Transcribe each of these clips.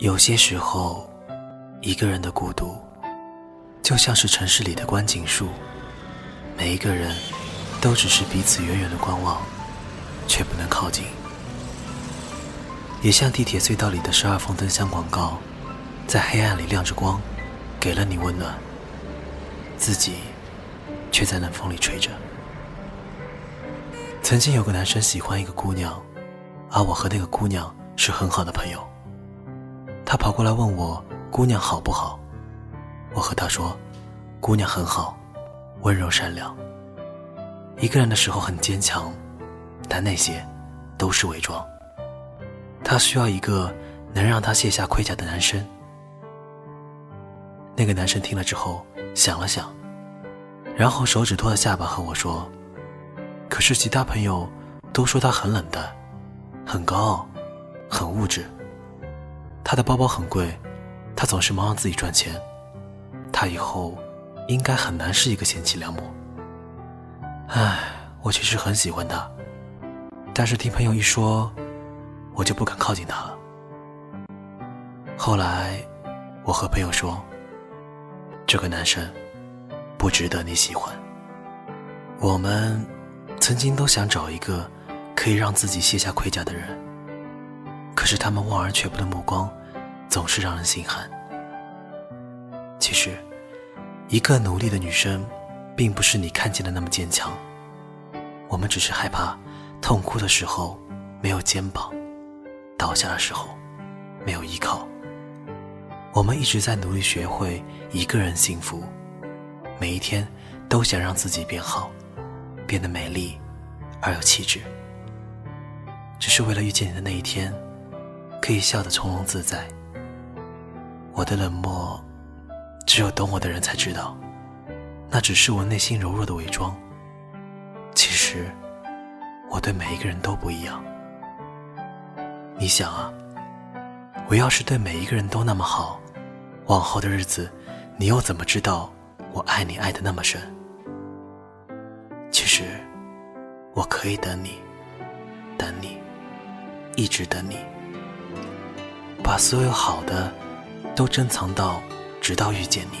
有些时候，一个人的孤独，就像是城市里的观景树，每一个人都只是彼此远远的观望，却不能靠近。也像地铁隧道里的十二缝灯箱广告，在黑暗里亮着光，给了你温暖，自己却在冷风里吹着。曾经有个男生喜欢一个姑娘，而我和那个姑娘是很好的朋友。他跑过来问我：“姑娘好不好？”我和他说：“姑娘很好，温柔善良。一个人的时候很坚强，但那些都是伪装。他需要一个能让他卸下盔甲的男生。”那个男生听了之后想了想，然后手指托着下巴和我说：“可是其他朋友都说他很冷淡，很高傲，很物质。”他的包包很贵，他总是忙着自己赚钱，他以后应该很难是一个贤妻良母。唉，我其实很喜欢他，但是听朋友一说，我就不敢靠近他了。后来，我和朋友说，这个男生不值得你喜欢。我们曾经都想找一个可以让自己卸下盔甲的人。可是他们望而却步的目光，总是让人心寒。其实，一个努力的女生，并不是你看见的那么坚强。我们只是害怕，痛哭的时候没有肩膀，倒下的时候没有依靠。我们一直在努力学会一个人幸福，每一天都想让自己变好，变得美丽而有气质，只是为了遇见你的那一天。可以笑得从容自在。我的冷漠，只有懂我的人才知道，那只是我内心柔弱的伪装。其实，我对每一个人都不一样。你想啊，我要是对每一个人都那么好，往后的日子，你又怎么知道我爱你爱的那么深？其实，我可以等你，等你，一直等你。把所有好的都珍藏到，直到遇见你。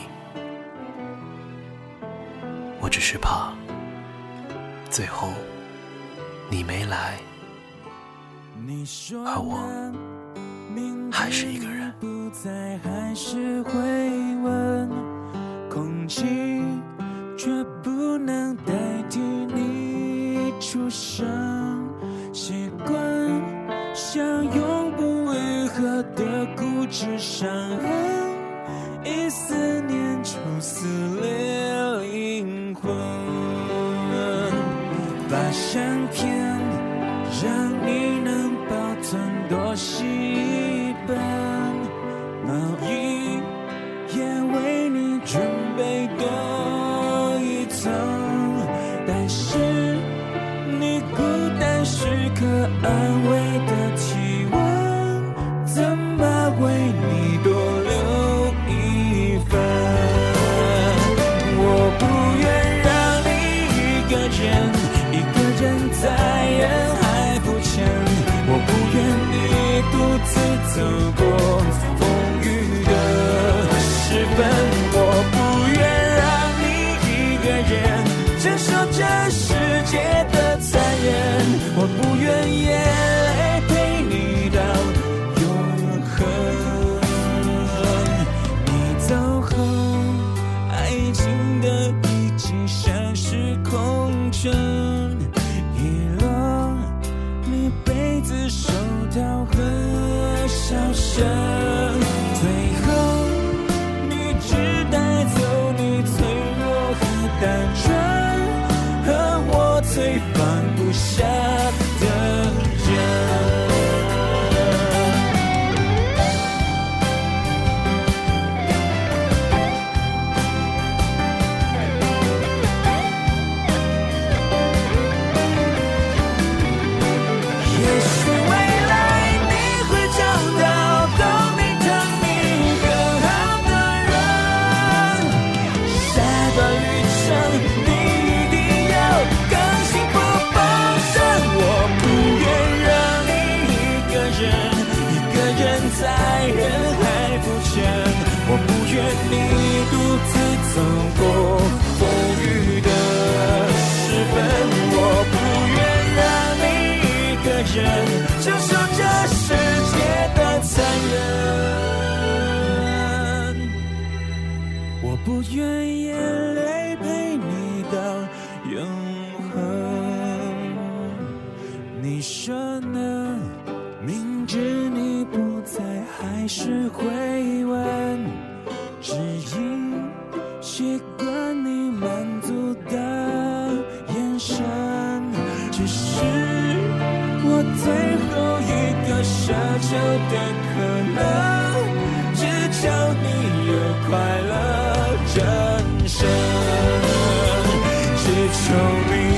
我只是怕，最后你没来，而我还是一个人。空气却不能代替你出生，是伤痕，一思念就撕裂灵魂。把相片让你能保存多细一本，毛衣也为你准备多一层。但是你孤单时刻安次走过。我不愿你独自走过风雨的时分我不愿让你一个人承受这世界的残忍我不愿眼泪陪你到永恒。你说呢？明知你不才还是会问，只因习惯你满足的眼神，只是我最后一个奢求的可能，只求你有快乐人生，只求你。